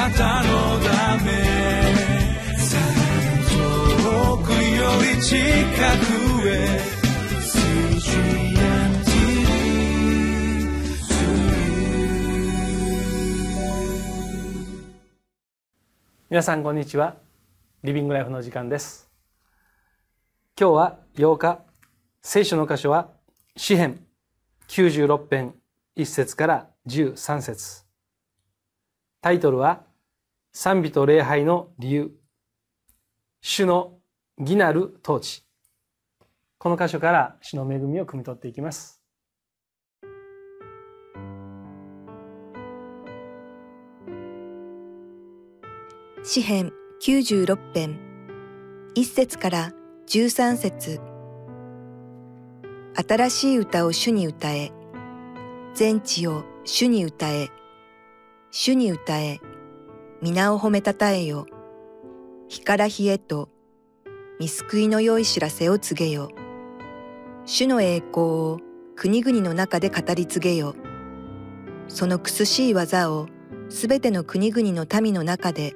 なたのため遠くより近くへ皆さんこんにちは。リビングライフの時間です。今日は8日。聖書の箇所は詩編96編1節から13節。タイトルは賛美と礼拝の理由。主の義なる統治。この箇所から主の恵みを汲み取っていきます。詩編96編。1節から13節。新しい歌を主に歌え。全地を主に歌え。主に歌え。皆を褒めたたえよ。日から日へと見救いの良い知らせを告げよ。主の栄光を国々の中で語り継げよ。その苦しい技をすべての国々の民の中で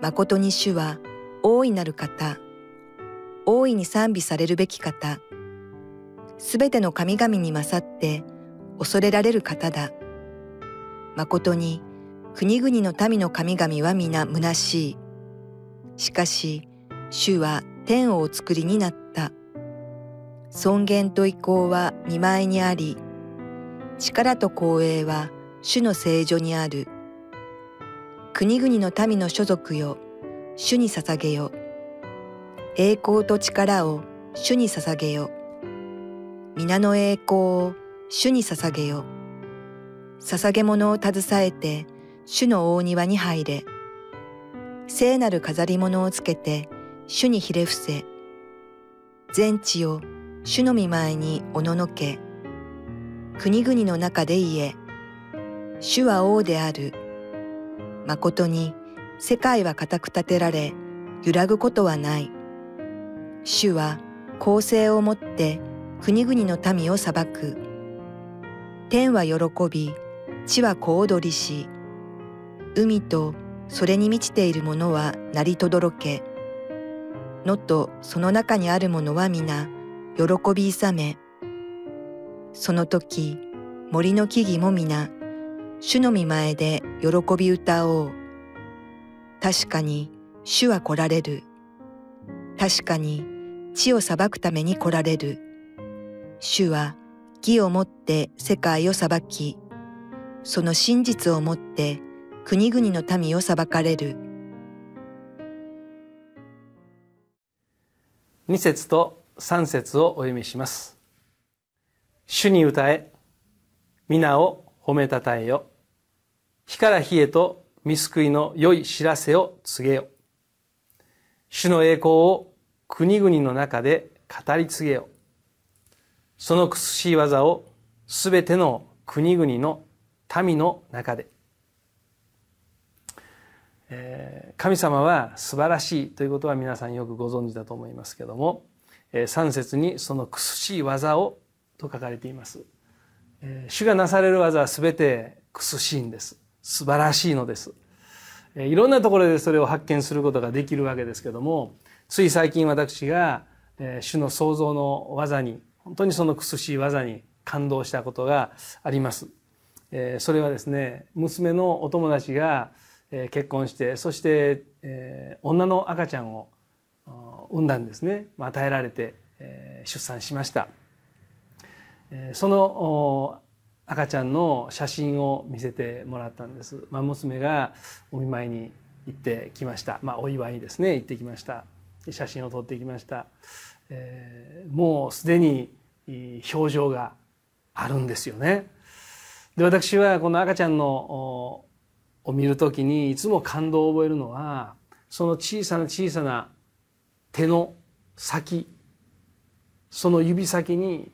誠に主は大いなる方、大いに賛美されるべき方、すべての神々に勝って恐れられる方だ。誠に国々の民の神々は皆虚しい。しかし、主は天をお作りになった。尊厳と意向は見舞いにあり、力と光栄は主の聖女にある。国々の民の所属よ、主に捧げよ。栄光と力を主に捧げよ。皆の栄光を主に捧げよ。捧げ物を携えて主の大庭に入れ。聖なる飾り物をつけて主にひれ伏せ。全地を主の御前におののけ。国々の中で言え。主は王である。誠に世界は固く立てられ揺らぐことはない。主は公正をもって国々の民を裁く。天は喜び、地は小躍りし、海とそれに満ちているものは鳴りとどろけ。野とその中にあるものは皆喜び勇め。その時森の木々も皆主の御前で喜び歌おう。確かに主は来られる。確かに地を裁くために来られる。主は義をもって世界を裁き、その真実をもって国々の民を裁かれる。2節と3節をお読みします。主に歌え、皆を褒めたたえよ。日から日へと見救いの良い知らせを告げよ。主の栄光を国々の中で語り継げよ。その苦しい技をすべての国々の民の中で。え、神様は素晴らしいということは皆さんよくご存知だと思いますけども、え、3節にその苦しい技をと書かれています。主がなされる技は全て苦しいんです。素晴らしいのです。いろんなところでそれを発見することができるわけですけども、つい最近私が主の創造の技に、本当にその苦しい技に感動したことがあります。それはですね、娘のお友達がえ結婚して、そしてえ女の赤ちゃんを産んだんですね。まあ与えられてえ出産しました。えその赤ちゃんの写真を見せてもらったんです。まあ、娘がお見舞いに行ってきました。まあ、お祝いにですね、行ってきました。写真を撮ってきました。えー、もうすでに表情があるんですよね。で、私はこの赤ちゃんのを見るときにいつも感動を覚えるのは、その小さな小さな手の先、その指先に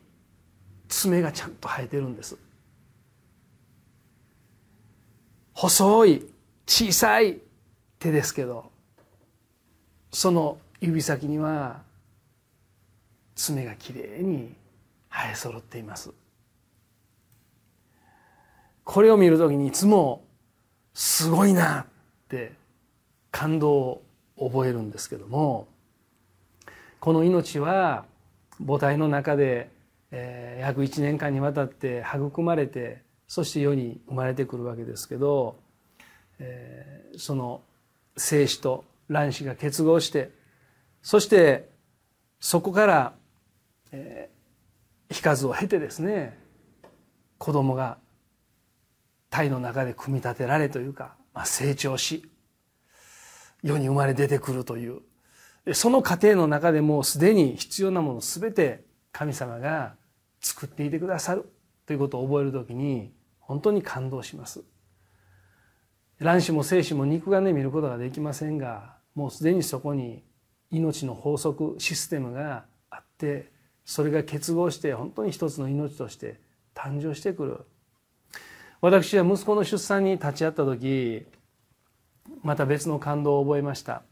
爪がちゃんと生えてるんです。細い小さい手ですけどその指先には爪がきれいに生え揃っています。これを見るときにいつもすごいなって感動を覚えるんですけどもこの命は母体の中で、えー、約1年間にわたって育まれてそして世に生まれてくるわけですけど、えー、その精子と卵子が結合してそしてそこから、えー、非数を経てですね子供が体の中で組み立てられというか、まあ、成長し世に生まれ出てくるというその過程の中でもうすでに必要なもの全て神様が作っていてくださるということを覚える時に本当に感動します。卵子も精子も肉眼で見ることができませんがもうすでにそこに命の法則システムがあってそれが結合して本当に一つの命として誕生してくる私は息子の出産に立ち会った時また別の感動を覚えました、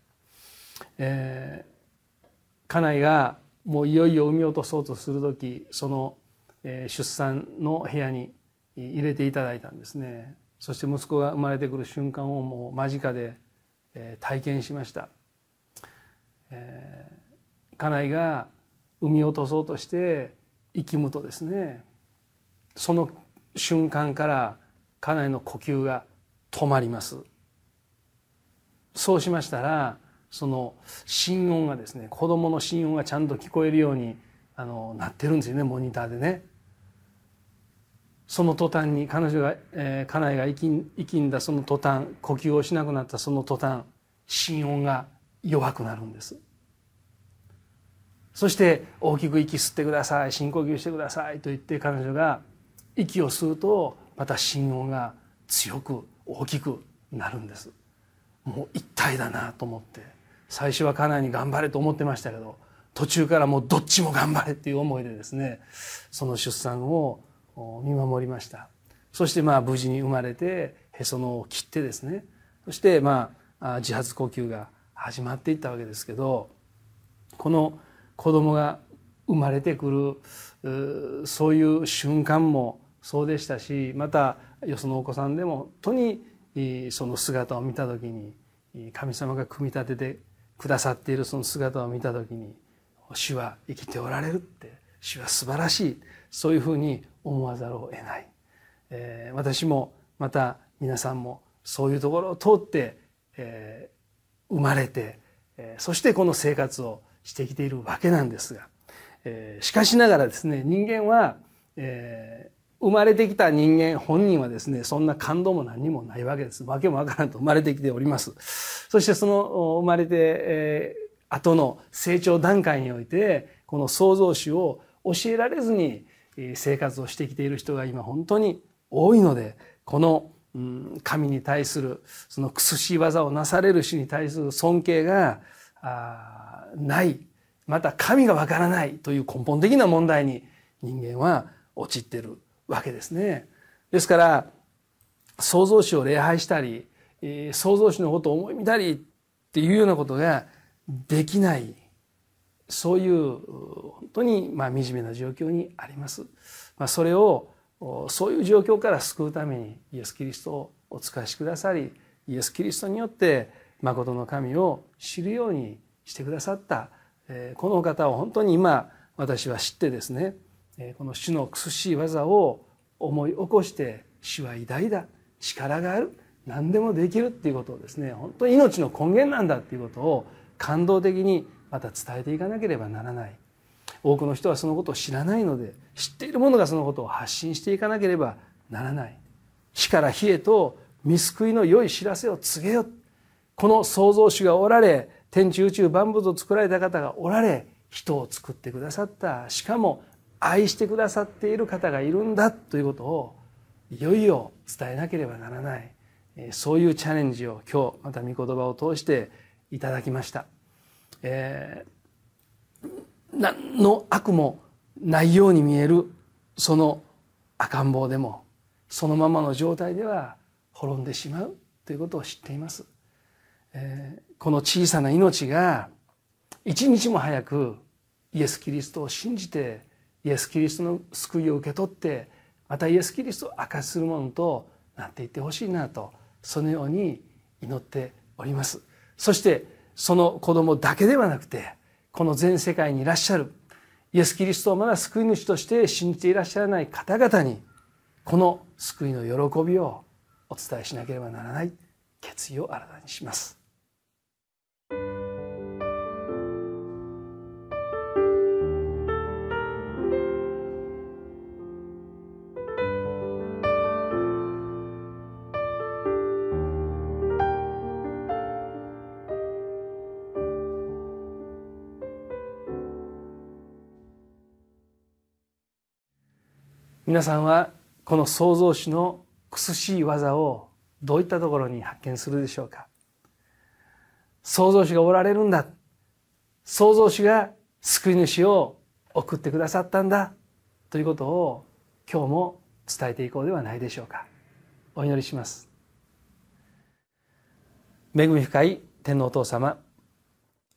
えー、家内がもういよいよ産み落とそうとする時その、えー、出産の部屋に入れていただいたんですね。そして息子が生まれてくる瞬間をもう間近で、えー、体験しました、えー、家内が産み落とそうとして生きむとですね。その瞬間から家内の呼吸が止まりますそうしましたらその心音がですね子供の心音がちゃんと聞こえるようにあのなってるんですよねモニターでね。その途端に彼女が、えー、家内が生き生きんだその途端呼吸をしなくなったその途端心音が弱くなるんです。そして大きく息吸ってください深呼吸してくださいと言って彼女が息を吸うとまた心音が強く大きくなるんです。もう一体だなと思って。最初は家内に頑張れと思ってましたけど途中からもうどっちも頑張れっていう思いでですねその出産を見守りました。そしてまあ無事に生まれてへそのを切ってですね。そしてまあ自発呼吸が始まっていったわけですけどこの子供が生まれてくるそういう瞬間もそうでしたしまたよそのお子さんでも本当にその姿を見た時に神様が組み立ててくださっているその姿を見た時に主は生きておられるって主は素晴らしいそういうふうに思わざるを得ない、えー、私もまた皆さんもそういうところを通って、えー、生まれて、えー、そしてこの生活をしてきているわけなんですが、えー、しかしながらですね人間は、えー、生まれてきた人間本人はですねそんな感動も何もないわけです。わけもわからんと。生まれてきております。そしてその生まれて、えー、後の成長段階においてこの創造主を教えられずに生活をしてきている人が今本当に多いのでこの神に対するその苦しい技をなされる主に対する尊敬がない。また神がわからないという根本的な問題に人間は陥っている。わけですね。ですから創造主を礼拝したり創造主のことを思い見たりっていうようなことができないそういう本当にまあ惨めな状況にあります。まあ、それをそういう状況から救うためにイエス・キリストをお使いしくださりイエス・キリストによって誠の神を知るようにしてくださったこの方を本当に今私は知ってですねこの主の苦しい技を思い起こして主は偉大だ力がある何でもできるっていうことをですね本当に命の根源なんだっていうことを感動的にまた伝えていかなければならない。多くの人はそのことを知らないので知っている者がそのことを発信していかなければならない。死から火へと見救いの良い知らせを告げよこの創造主がおられ天地宇宙万物を作られた方がおられ人を作ってくださった。しかも愛してくださっている方がいるんだということをいよいよ伝えなければならないそういうチャレンジを今日また御言葉を通していただきました。えー、何の悪もないように見えるその赤ん坊でもそのままの状態では滅んでしまうということを知っています。えー、この小さな命が一日も早くイエス・キリストを信じてイエス・キリストの救いを受け取ってまたイエス・キリストを明かしするものとなっていってほしいなとそのように祈っておりますそしてその子供だけではなくてこの全世界にいらっしゃるイエス・キリストをまだ救い主として信じていらっしゃらない方々にこの救いの喜びをお伝えしなければならない決意を新たにします。皆さんはこの創造主の苦しい技をどういったところに発見するでしょうか？創造主がおられるんだ。創造主が救い主を送ってくださったんだ。ということを今日も伝えていこうではないでしょうか。お祈りします。恵み深い天皇お父様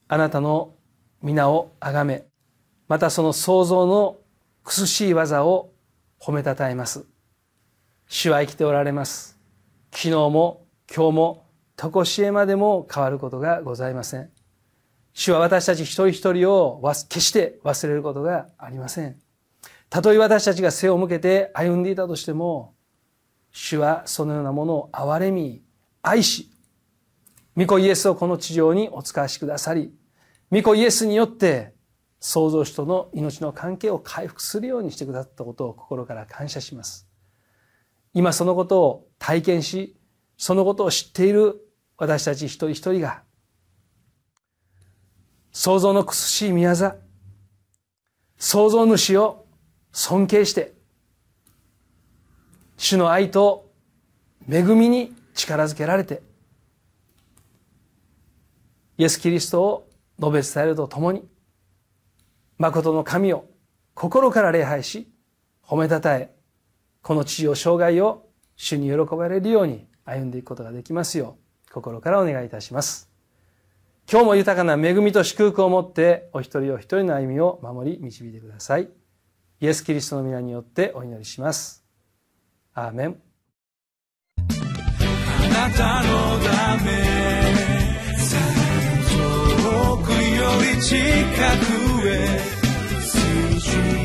あなたの皆をあがめまたその創造の苦しい技を褒めたたえます。主は生きておられます。昨日も今日も常しえまでも変わることがございません。主は私たち一人一人を決して忘れることがありません。たとえ私たちが背を向けて歩んでいたとしても主はそのようなものを憐れみ愛し御子イエスをこの地上にお使わしくださり御子イエスによって創造主との命の関係を回復するようにしてくださったことを心から感謝します。今そのことを体験し、そのことを知っている私たち一人一人が、創造の苦しい宮座、創造主を尊敬して、主の愛と恵みに力づけられて、イエス・キリストを述べ伝えるとともに、誠の神を心から礼拝し、褒めたたえ、この地上生涯を主に喜ばれるように歩んでいくことができますよう、心からお願いいたします。今日も豊かな恵みと祝福を持って、お一人お一人の歩みを守り導いてください。イエス・キリストの皆によってお祈りします。アーメン。あなたのため遠くより近く ti.